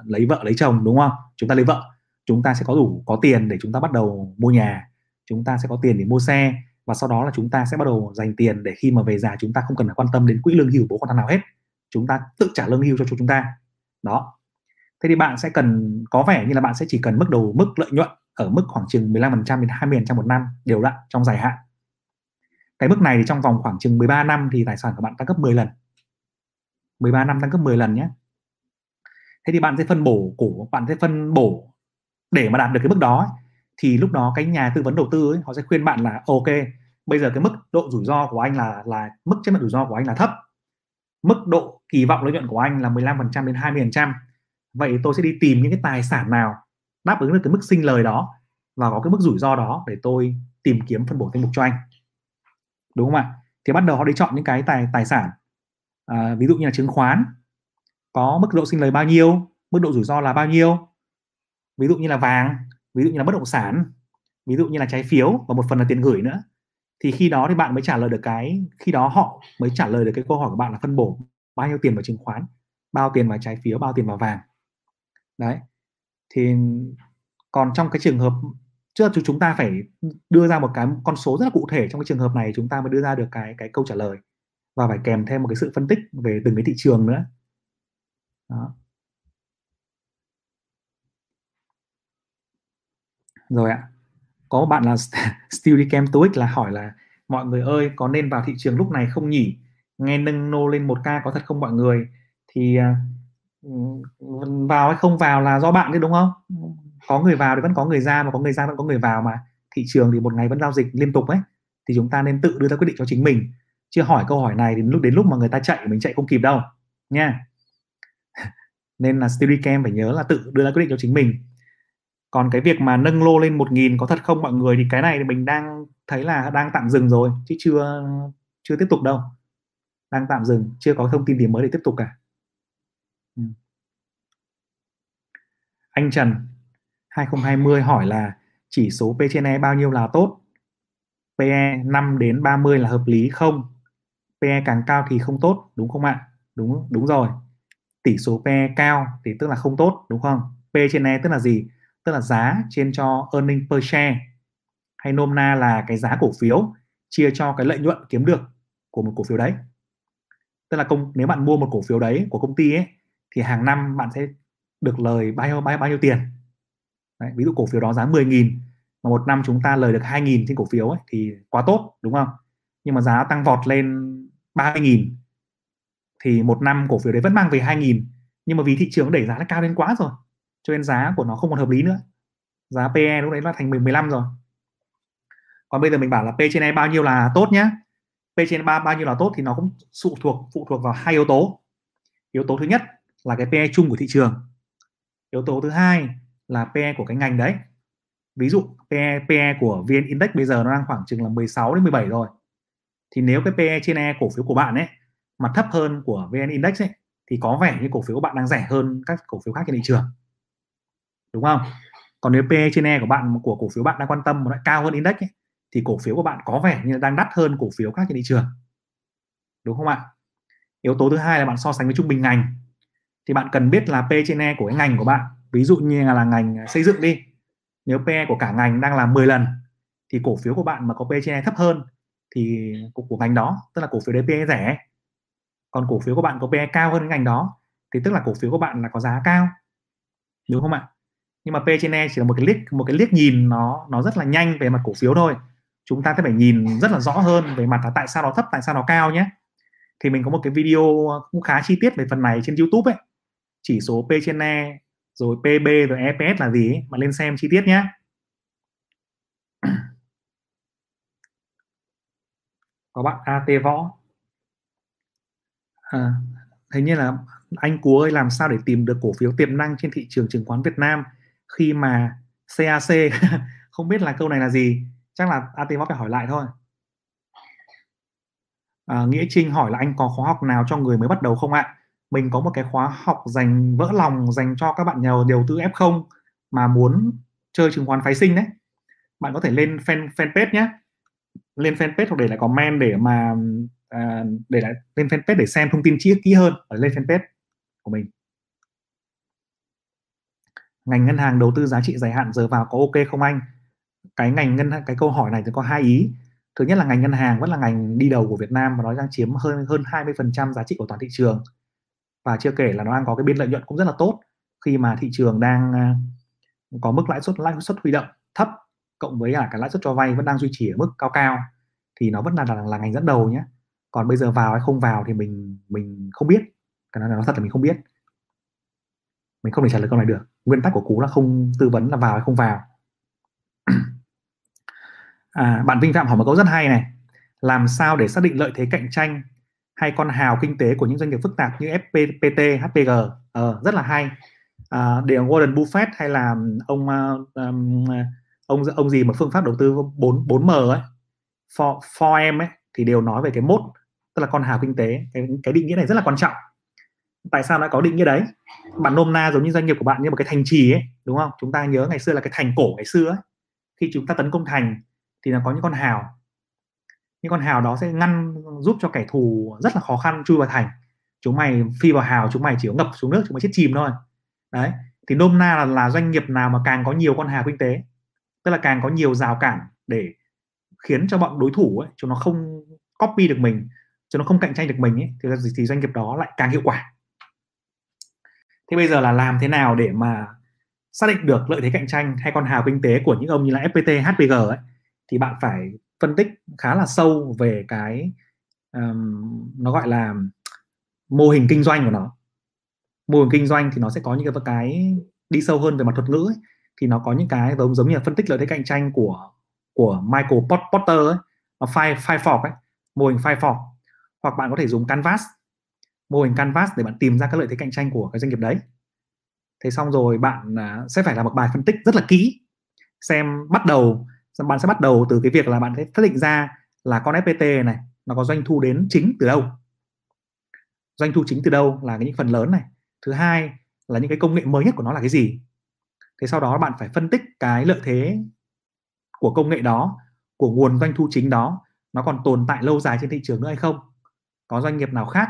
lấy vợ lấy chồng, đúng không? Chúng ta lấy vợ, chúng ta sẽ có đủ, có tiền để chúng ta bắt đầu mua nhà, chúng ta sẽ có tiền để mua xe và sau đó là chúng ta sẽ bắt đầu dành tiền để khi mà về già chúng ta không cần phải quan tâm đến quỹ lương hưu bố con thằng nào hết. Chúng ta tự trả lương hưu cho chúng ta. Đó. Thế thì bạn sẽ cần, có vẻ như là bạn sẽ chỉ cần mức đầu, mức lợi nhuận ở mức khoảng chừng 15% đến 20% một năm, đều đặn trong dài hạn. Cái mức này thì trong vòng khoảng chừng 13 năm thì tài sản của bạn tăng gấp 10 lần. 13 năm tăng gấp 10 lần nhé. Thế thì bạn sẽ phân bổ cổ bạn sẽ phân bổ để mà đạt được cái mức đó thì lúc đó cái nhà tư vấn đầu tư ấy, họ sẽ khuyên bạn là ok bây giờ cái mức độ rủi ro của anh là là mức chấp nhận rủi ro của anh là thấp. Mức độ kỳ vọng lợi nhuận của anh là 15% đến 20% vậy tôi sẽ đi tìm những cái tài sản nào đáp ứng được cái mức sinh lời đó và có cái mức rủi ro đó để tôi tìm kiếm phân bổ danh mục cho anh. Đúng không ạ? Thì bắt đầu họ đi chọn những cái tài tài sản à, ví dụ như là chứng khoán có mức độ sinh lời bao nhiêu mức độ rủi ro là bao nhiêu? Ví dụ như là vàng ví dụ như là bất động sản ví dụ như là trái phiếu và một phần là tiền gửi nữa. Thì khi đó thì bạn mới trả lời được cái khi đó họ mới trả lời được cái câu hỏi của bạn là phân bổ bao nhiêu tiền vào chứng khoán bao tiền vào trái phiếu bao tiền vào vàng. Đấy. Thì còn trong cái trường hợp trước chúng ta phải đưa ra một cái con số rất là cụ thể trong cái trường hợp này chúng ta mới đưa ra được cái cái câu trả lời và phải kèm thêm một cái sự phân tích về từng cái thị trường nữa. Đó. rồi ạ, có bạn là Studicam TOEIC là hỏi là, mọi người ơi, có nên vào thị trường lúc này không nhỉ? Nghe nâng nô lên một ca có thật không mọi người? Thì à, vào hay không vào là do bạn chứ, đúng không? Có người vào thì vẫn có người ra mà có người ra vẫn có người vào mà. Thị trường thì một ngày vẫn giao dịch liên tục ấy. Thì chúng ta nên tự đưa ra quyết định cho chính mình chưa hỏi câu hỏi này thì lúc, đến lúc mà người ta chạy, mình chạy không kịp đâu, nha nên là Steadicam phải nhớ là tự đưa ra quyết định cho chính mình còn cái việc mà nâng lô lên một nghìn có thật không mọi người thì cái này thì mình đang thấy là đang tạm dừng rồi, chứ chưa chưa tiếp tục đâu đang tạm dừng, chưa có thông tin gì mới để tiếp tục cả Ừ. Anh Trần 2020 hỏi là chỉ số P trên E bao nhiêu là tốt? PE 5 đến 30 là hợp lý không? PE càng cao thì không tốt, đúng không ạ? Đúng đúng rồi. Tỷ số PE cao thì tức là không tốt, đúng không? P trên E tức là gì? Tức là giá trên cho earning per share hay nôm na là cái giá cổ phiếu chia cho cái lợi nhuận kiếm được của một cổ phiếu đấy. Tức là công nếu bạn mua một cổ phiếu đấy của công ty ấy thì hàng năm bạn sẽ được lời bao nhiêu bao, bao nhiêu tiền Đấy, ví dụ cổ phiếu đó giá 10.000 mà một năm chúng ta lời được 2.000 trên cổ phiếu ấy, thì quá tốt đúng không nhưng mà giá tăng vọt lên 30.000 thì một năm cổ phiếu đấy vẫn mang về 2.000 nhưng mà vì thị trường đẩy giá nó cao lên quá rồi cho nên giá của nó không còn hợp lý nữa. Giá PE lúc đấy là thành 15 rồi. Còn bây giờ mình bảo là P trên E bao nhiêu là tốt nhá. P trên e 3 bao nhiêu là tốt thì nó cũng phụ thuộc phụ thuộc vào hai yếu tố. Yếu tố thứ nhất là cái PE chung của thị trường. Yếu tố thứ hai là PE của cái ngành đấy. Ví dụ PE, PE của VN Index bây giờ nó đang khoảng chừng là 16 đến 17 rồi thì nếu cái PE trên E cổ phiếu của bạn ấy mà thấp hơn của VN Index ấy thì có vẻ như cổ phiếu của bạn đang rẻ hơn các cổ phiếu khác trên thị trường. Đúng không? Còn nếu PE trên E của bạn của cổ phiếu bạn đang quan tâm nó lại cao hơn index ấy, thì cổ phiếu của bạn có vẻ như đang đắt hơn cổ phiếu khác trên thị trường. Đúng không ạ? Yếu tố thứ hai là bạn so sánh với trung bình ngành. Thì bạn cần biết là P trên E của cái ngành của bạn ví dụ như là ngành xây dựng đi. Nếu PE của cả ngành đang là 10 lần thì cổ phiếu của bạn mà có P trên E thấp hơn thì của, của ngành đó tức là cổ phiếu đấy PE rẻ còn cổ phiếu của bạn có PE cao hơn cái ngành đó thì tức là cổ phiếu của bạn là có giá cao đúng không ạ? Nhưng mà P trên E chỉ là một cái liếc một cái liếc nhìn nó nó rất là nhanh về mặt cổ phiếu thôi. Chúng ta sẽ phải nhìn rất là rõ hơn về mặt là tại sao nó thấp tại sao nó cao nhé. Thì mình có một cái video cũng khá chi tiết về phần này trên YouTube ấy. Chỉ số P trên E rồi PB rồi EPS là gì ấy, mà lên xem chi tiết nhé có bạn AT võ. À, thế như là anh Cú ơi làm sao để tìm được cổ phiếu tiềm năng trên thị trường chứng khoán Việt Nam khi mà CAC không biết là câu này là gì? Chắc là AT võ phải hỏi lại thôi. À, Nghĩa Trinh hỏi là anh có khóa học nào cho người mới bắt đầu không ạ? Mình có một cái khóa học dành vỡ lòng dành cho các bạn nhà đầu tư F0 mà muốn chơi chứng khoán phái sinh đấy. Bạn có thể lên fan fanpage nhé lên fanpage hoặc để lại comment để mà à, để lại lên fanpage để xem thông tin chi kỹ hơn ở lên fanpage của mình. Ngành ngân hàng đầu tư giá trị dài hạn giờ vào có ok không anh? Cái ngành ngân cái câu hỏi này thì có hai ý. Thứ nhất là ngành ngân hàng vẫn là ngành đi đầu của Việt Nam và nó đang chiếm hơn hơn 20% giá trị của toàn thị trường. Và chưa kể là nó đang có cái biên lợi nhuận cũng rất là tốt khi mà thị trường đang à, có mức lãi suất lãi suất huy động thấp cộng với cả cái lãi suất cho vay vẫn đang duy trì ở mức cao cao thì nó vẫn là là, là ngành dẫn đầu nhé còn bây giờ vào hay không vào thì mình mình không biết. Cái này nó thật là mình không biết. Mình không thể trả lời câu này được. Nguyên tắc của cú là không tư vấn là vào hay không vào. À, bạn Vinh Phạm hỏi một câu rất hay này. Làm sao để xác định lợi thế cạnh tranh hay con hào kinh tế của những doanh nghiệp phức tạp như FPT, HPG ờ, rất là hay. À, để Warren Buffett hay là ông um, ông ông gì mà phương pháp đầu tư 4 4M ấy? For, for em ấy thì đều nói về cái mốt tức là con hào kinh tế. Cái, cái định nghĩa này rất là quan trọng. Tại sao lại có định nghĩa đấy? Bạn nôm na giống như doanh nghiệp của bạn như một cái thành trì ấy đúng không? Chúng ta nhớ ngày xưa là cái thành cổ ngày xưa ấy. Khi chúng ta tấn công thành thì là có những con hào. Những con hào đó sẽ ngăn giúp cho kẻ thù rất là khó khăn chui vào thành. Chúng mày phi vào hào chúng mày chỉ có ngập xuống nước chúng mày chết chìm thôi. Đấy thì nôm na là, là doanh nghiệp nào mà càng có nhiều con hào kinh tế? Tức là càng có nhiều rào cản để khiến cho bọn đối thủ ấy, cho nó không copy được mình cho nó không cạnh tranh được mình ấy, thì, thì doanh nghiệp đó lại càng hiệu quả. Thế bây giờ là làm thế nào để mà xác định được lợi thế cạnh tranh hay con hào kinh tế của những ông như là FPT, HPG ấy thì bạn phải phân tích khá là sâu về cái um, nó gọi là mô hình kinh doanh của nó. Mô hình kinh doanh thì nó sẽ có những cái cái đi sâu hơn về mặt thuật ngữ ấy, thì nó có những cái giống giống như là phân tích lợi thế cạnh tranh của của Michael Porter ấy, nó Five Firefox ấy, mô hình Firefox hoặc bạn có thể dùng Canvas. Mô hình Canvas để bạn tìm ra các lợi thế cạnh tranh của cái doanh nghiệp đấy. Thế xong rồi bạn à, sẽ phải làm một bài phân tích rất là kỹ. Xem bắt đầu bạn sẽ bắt đầu từ cái việc là bạn sẽ xác định ra là con FPT này nó có doanh thu đến chính từ đâu. Doanh thu chính từ đâu là những phần lớn này. Thứ hai là những cái công nghệ mới nhất của nó là cái gì? Thế sau đó bạn phải phân tích cái lợi thế của công nghệ đó, của nguồn doanh thu chính đó, nó còn tồn tại lâu dài trên thị trường nữa hay không? Có doanh nghiệp nào khác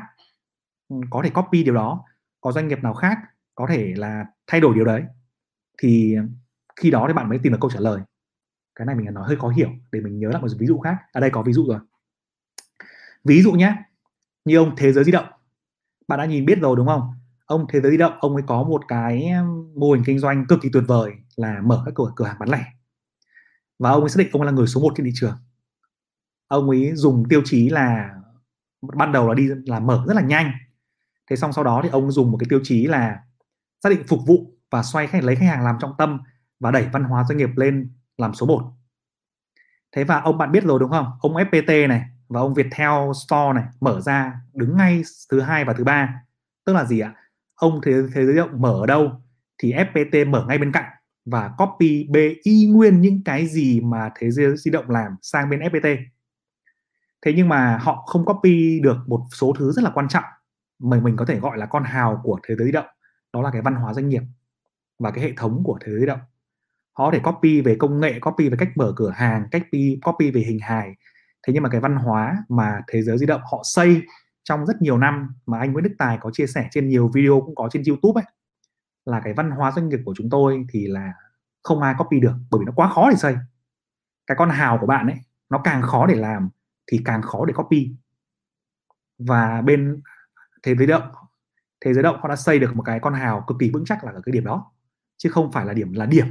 ừ, có thể copy điều đó, có doanh nghiệp nào khác có thể là thay đổi điều đấy? Thì khi đó thì bạn mới tìm được câu trả lời. Cái này mình nói hơi khó hiểu để mình nhớ lại một ví dụ khác. Ở đây có ví dụ rồi. Ví dụ nhé như ông thế giới di động. Bạn đã nhìn biết rồi đúng không? Ông thế giới di động, ông ấy có một cái mô hình kinh doanh cực kỳ tuyệt vời là mở các cửa cửa hàng bán lẻ. Và ông ấy xác định ông là người số 1 trên thị trường. Ông ấy dùng tiêu chí là ban đầu là đi, là mở rất là nhanh. Thế xong sau đó thì ông dùng một cái tiêu chí là xác định phục vụ và xoay khách, lấy khách hàng làm trọng tâm và đẩy văn hóa doanh nghiệp lên làm số 1 thế và ông bạn biết rồi đúng không? Ông FPT này và ông Viettel Store này mở ra đứng ngay thứ hai và thứ ba. Tức là gì ạ? Ông thế thế giới động mở ở đâu thì FPT mở ngay bên cạnh và copy B y nguyên những cái gì mà thế giới di động làm sang bên FPT thế nhưng mà họ không copy được một số thứ rất là quan trọng mà mình có thể gọi là con hào của thế giới di động. Đó là cái văn hóa doanh nghiệp và cái hệ thống của thế giới di động. Họ có thể copy về công nghệ copy về cách mở cửa hàng cách copy, copy về hình hài. Thế nhưng mà cái văn hóa mà thế giới di động họ xây trong rất nhiều năm mà anh Nguyễn Đức Tài có chia sẻ trên nhiều video cũng có trên YouTube ấy, là cái văn hóa doanh nghiệp của chúng tôi thì là không ai copy được bởi vì nó quá khó để xây. Cái con hào của bạn ấy, nó càng khó để làm thì càng khó để copy. Và bên thế giới động, thế giới động họ đã xây được một cái con hào cực kỳ vững chắc là ở cái điểm đó. Chứ không phải là điểm là điểm,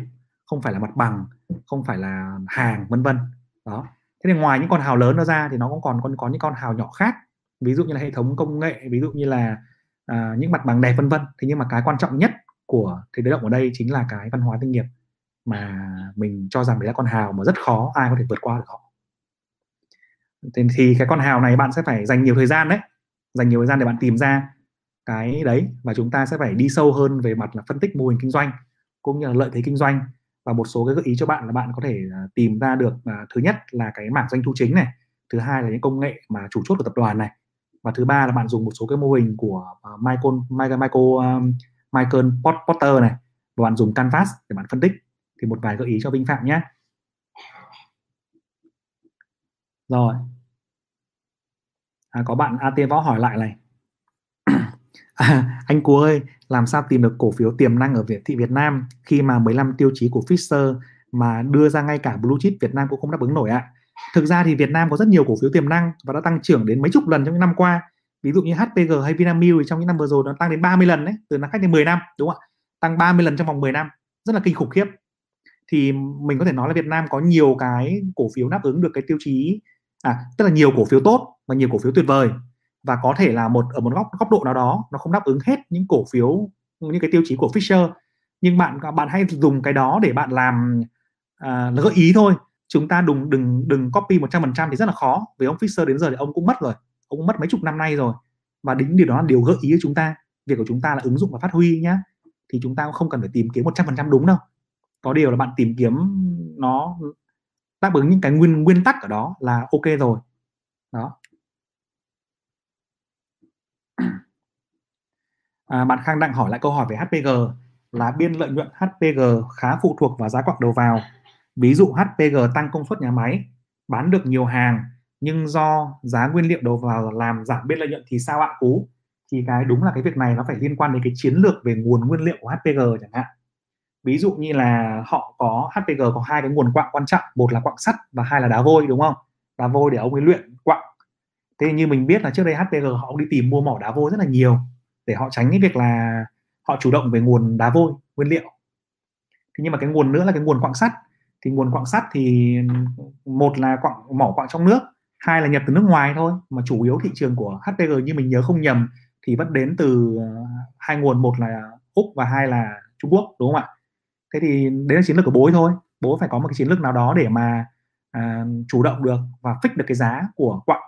không phải là mặt bằng, không phải là hàng, vân vân. Đó. Thế thì ngoài những con hào lớn đó ra thì nó cũng còn còn có những con hào nhỏ khác ví dụ như là hệ thống công nghệ ví dụ như là à, những mặt bằng đẹp vân vân. Thế nhưng mà cái quan trọng nhất của thế giới động ở đây chính là cái văn hóa doanh nghiệp mà mình cho rằng đấy là con hào mà rất khó ai có thể vượt qua được họ. Thì, thì cái con hào này bạn sẽ phải dành nhiều thời gian đấy dành nhiều thời gian để bạn tìm ra cái đấy và chúng ta sẽ phải đi sâu hơn về mặt là phân tích mô hình kinh doanh cũng như là lợi thế kinh doanh. Và một số cái gợi ý cho bạn là bạn có thể à, tìm ra được uh, thứ nhất là cái mảng doanh thu chính này thứ hai là những công nghệ mà chủ chốt của tập đoàn này và thứ ba là bạn dùng một số cái mô hình của à, Michael Michael Michael, à, Michael Porter này. Và bạn dùng Canvas để bạn phân tích. Thì một vài gợi ý cho Vinh Phạm nhé. Rồi. À, có bạn AT võ hỏi lại này. À, anh Cú ơi làm sao tìm được cổ phiếu tiềm năng ở Việt thị Việt Nam khi mà 15 tiêu chí của Fisher mà đưa ra ngay cả blue chip Việt Nam cũng không đáp ứng nổi ạ? Thực ra thì Việt Nam có rất nhiều cổ phiếu tiềm năng và đã tăng trưởng đến mấy chục lần trong những năm qua. Ví dụ như HPG hay Vinamilk thì trong những năm vừa rồi nó tăng đến 30 lần đấy từ năm cách đến 10 năm đúng không ạ? Tăng 30 lần trong vòng 10 năm. Rất là kinh khủng khiếp. Thì mình có thể nói là Việt Nam có nhiều cái cổ phiếu đáp ứng được cái tiêu chí à tức là nhiều cổ phiếu tốt và nhiều cổ phiếu tuyệt vời. Và có thể là một ở một góc góc độ nào đó nó không đáp ứng hết những cổ phiếu những cái tiêu chí của Fisher. Nhưng bạn bạn hãy dùng cái đó để bạn làm à, gợi ý thôi chúng ta đừng đừng đừng copy 100% thì rất là khó. Vì ông Fisher đến giờ thì ông cũng mất rồi. Ông cũng mất mấy chục năm nay rồi. Và đính điều đó là điều gợi ý cho chúng ta. Việc của chúng ta là ứng dụng và phát huy nhá. Thì chúng ta cũng không cần phải tìm kiếm 100% đúng đâu. Có điều là bạn tìm kiếm nó đáp ứng những cái nguyên nguyên tắc ở đó là ok rồi. Đó. À, bạn Khang đang hỏi lại câu hỏi về HPG là biên lợi nhuận HPG khá phụ thuộc vào giá quặng đầu vào ví dụ HPG tăng công suất nhà máy, bán được nhiều hàng, nhưng do giá nguyên liệu đầu vào làm giảm biên lợi nhuận thì sao ạ, cú? Thì cái đúng là cái việc này nó phải liên quan đến cái chiến lược về nguồn nguyên liệu của HPG chẳng hạn. Ví dụ như là họ có HPG có hai cái nguồn quặng quan trọng, một là quặng sắt và hai là đá vôi, đúng không? Đá vôi để ông ấy luyện quặng thế như mình biết là trước đây HPG họ đi tìm mua mỏ đá vôi rất là nhiều để họ tránh cái việc là họ chủ động về nguồn đá vôi, nguyên liệu. Thế nhưng mà cái nguồn nữa là cái nguồn quặng sắt thì nguồn quặng sắt thì một là quặng mỏ quặng trong nước hai là nhập từ nước ngoài thôi. Mà chủ yếu thị trường của HPG như mình nhớ không nhầm thì vẫn đến từ ờ, hai nguồn một là úc và hai là trung quốc đúng không ạ? Thế thì đấy là chiến lược của bố thôi. Bố phải có một cái chiến lược nào đó để mà à, chủ động được và fix được cái giá của quặng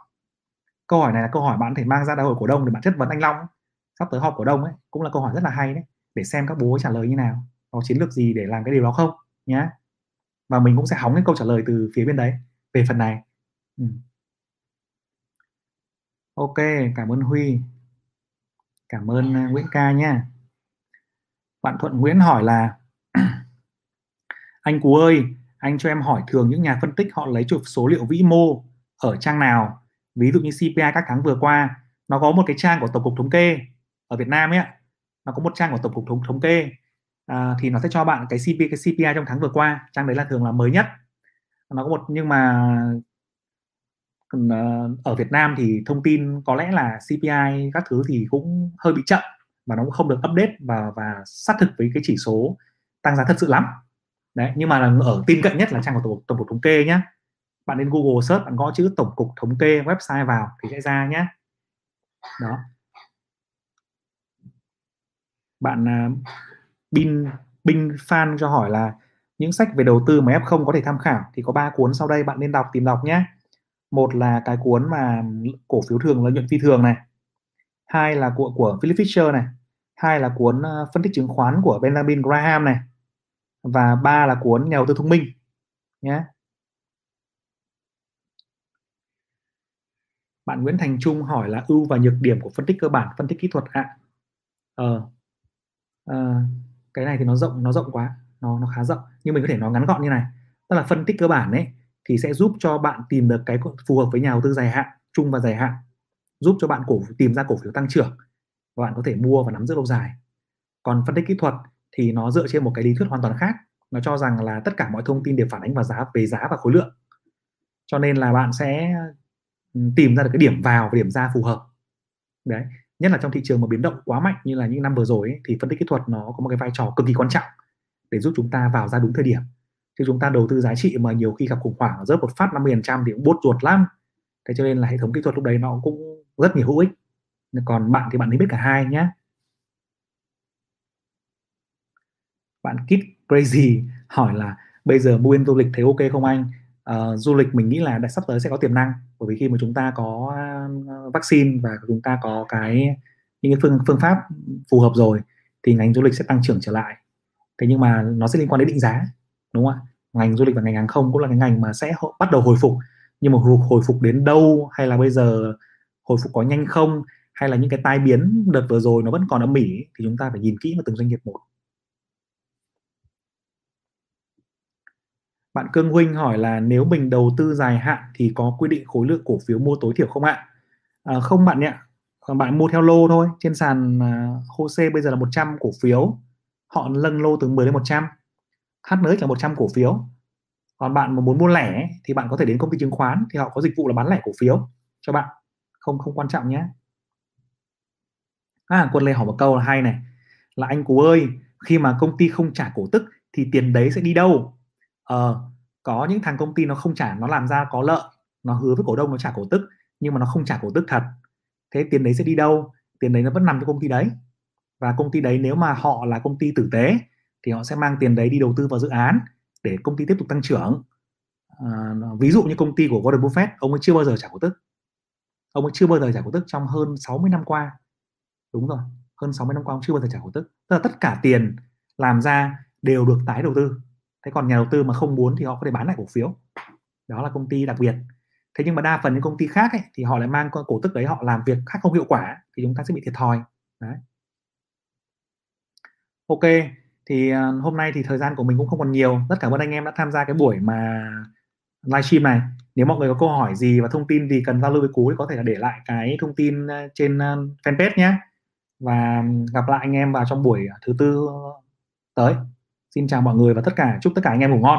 câu hỏi này là câu hỏi bạn có thể mang ra đại hội cổ đông để bạn chất vấn anh Long sắp tới họp cổ đông ấy cũng là câu hỏi rất là hay đấy. Để xem các bố trả lời như nào. Có chiến lược gì để làm cái điều đó không? Nhé và mình cũng sẽ hóng cái câu trả lời từ phía bên đấy về phần này. Ừ. ok cảm ơn huy. Cảm ơn uh, nguyễn ca nhé. bạn thuận nguyễn hỏi là anh cú ơi anh cho em hỏi thường những nhà phân tích họ lấy chụp số liệu vĩ mô ở trang nào? Ví dụ như CPI các tháng vừa qua nó có một cái trang của tổng cục thống kê ở Việt Nam ấy nó có một trang của tổng cục thống thống kê à, thì nó sẽ cho bạn cái CPI cái CPI trong tháng vừa qua. Trang đấy là thường là mới nhất. Nó có một nhưng mà ờ, ở Việt Nam thì thông tin có lẽ là CPI các thứ thì cũng hơi bị chậm và nó cũng không được update và và xác thực với cái chỉ số tăng giá thật sự lắm. Đấy nhưng mà là ở tin cận nhất là trang của tổng, tổng cục thống kê nhé bạn lên Google search bạn gõ chữ tổng cục thống kê website vào thì sẽ ra nhé đó. Bạn à, Bin bin binh fan cho hỏi là những sách về đầu tư mà f0 có thể tham khảo thì có ba cuốn sau đây bạn nên đọc tìm đọc nhé. Một là cái cuốn mà cổ phiếu thường lợi nhuận phi thường này. Hai là của của Philip Fisher này. Hai là cuốn uh, phân tích chứng khoán của Benjamin Graham này. Và ba là cuốn nhà đầu tư thông minh nhé. Bạn Nguyễn Thành Trung hỏi là ưu và nhược điểm của phân tích cơ bản phân tích kỹ thuật ạ. À. ờ. à, cái này thì nó rộng nó rộng quá, nó nó khá rộng. Nhưng mình có thể nói ngắn gọn như này. Tức là phân tích cơ bản ấy, thì sẽ giúp cho bạn tìm được cái phù hợp với nhà đầu tư dài hạn trung và dài hạn. Giúp cho bạn cổ, tìm ra cổ phiếu tăng trưởng và bạn có thể mua và nắm giữ lâu dài. Còn phân tích kỹ thuật thì nó dựa trên một cái lý thuyết hoàn toàn khác. Nó cho rằng là tất cả mọi thông tin đều phản ánh vào giá, về giá và khối lượng. Cho nên là bạn sẽ ừ, tìm ra được cái điểm vào và điểm ra phù hợp. Đấy nhất là trong thị trường mà biến động quá mạnh như là những năm vừa rồi ấy, thì phân tích kỹ thuật nó có một cái vai trò cực kỳ quan trọng để giúp chúng ta vào ra đúng thời điểm. Chứ chúng ta đầu tư giá trị mà nhiều khi gặp khủng hoảng rớt một phát 50% thì cũng bốt ruột lắm. Thế cho nên là hệ thống kỹ thuật lúc đấy nó cũng rất nhiều hữu ích. Còn bạn thì bạn nên biết cả hai nhé. Bạn Kid Crazy hỏi là bây giờ mua du lịch thấy ok không anh? Uh, du lịch mình nghĩ là đã sắp tới sẽ có tiềm năng bởi vì khi mà chúng ta có ờ, vaccine và chúng ta có cái những cái phương phương pháp phù hợp rồi thì ngành du lịch sẽ tăng trưởng trở lại. Thế nhưng mà nó sẽ liên quan đến định giá đúng không ạ? Ngành du lịch và ngành hàng không cũng là cái ngành mà sẽ bắt đầu hồi phục. Nhưng mà hồi phục đến đâu hay là bây giờ hồi phục có nhanh không hay là những cái tai biến đợt vừa rồi nó vẫn còn ở Mỹ thì chúng ta phải nhìn kỹ vào từng doanh nghiệp một. Bạn Cương Huynh hỏi là nếu mình đầu tư dài hạn thì có quy định khối lượng cổ phiếu mua tối thiểu không ạ? À, không bạn ạ. Còn bạn mua theo lô thôi. Trên sàn à, uh, HOSE bây giờ là 100 cổ phiếu. Họ nâng lô từ 10 đến 100. HNX là 100 cổ phiếu. Còn bạn mà muốn mua lẻ thì bạn có thể đến công ty chứng khoán thì họ có dịch vụ là bán lẻ cổ phiếu cho bạn. Không không quan trọng nhé. À, quân Lê hỏi một câu là hay này. Là anh Cú ơi, khi mà công ty không trả cổ tức thì tiền đấy sẽ đi đâu? Ờ có những thằng công ty nó không trả nó làm ra có lợi nó hứa với cổ đông nó trả cổ tức nhưng mà nó không trả cổ tức thật. Thế tiền đấy sẽ đi đâu? Tiền đấy nó vẫn nằm cho công ty đấy. Và công ty đấy nếu mà họ là công ty tử tế thì họ sẽ mang tiền đấy đi đầu tư vào dự án để công ty tiếp tục tăng trưởng. À, ví dụ như công ty của Warren Buffett ông ấy chưa bao giờ trả cổ tức. Ông ấy chưa bao giờ trả cổ tức trong hơn 60 năm qua. Đúng rồi hơn 60 năm qua ông chưa bao giờ trả cổ tức. Tức là tất cả tiền làm ra đều được tái đầu tư thế còn nhà đầu tư mà không muốn thì họ có thể bán lại cổ phiếu. Đó là công ty đặc biệt. Thế nhưng mà đa phần những công ty khác ấy, thì họ lại mang cổ tức đấy họ làm việc khác không hiệu quả thì chúng ta sẽ bị thiệt thòi. Đấy. Ok thì ờ, hôm nay thì thời gian của mình cũng không còn nhiều. Rất cảm ơn anh em đã tham gia cái buổi mà livestream này. Nếu mọi người có câu hỏi gì và thông tin gì cần giao lưu với cú thì có thể là để lại cái thông tin ờ, trên ờ, fanpage nhé. Và gặp lại anh em vào trong buổi thứ tư tới xin chào mọi người và tất cả chúc tất cả anh em ngủ ngon.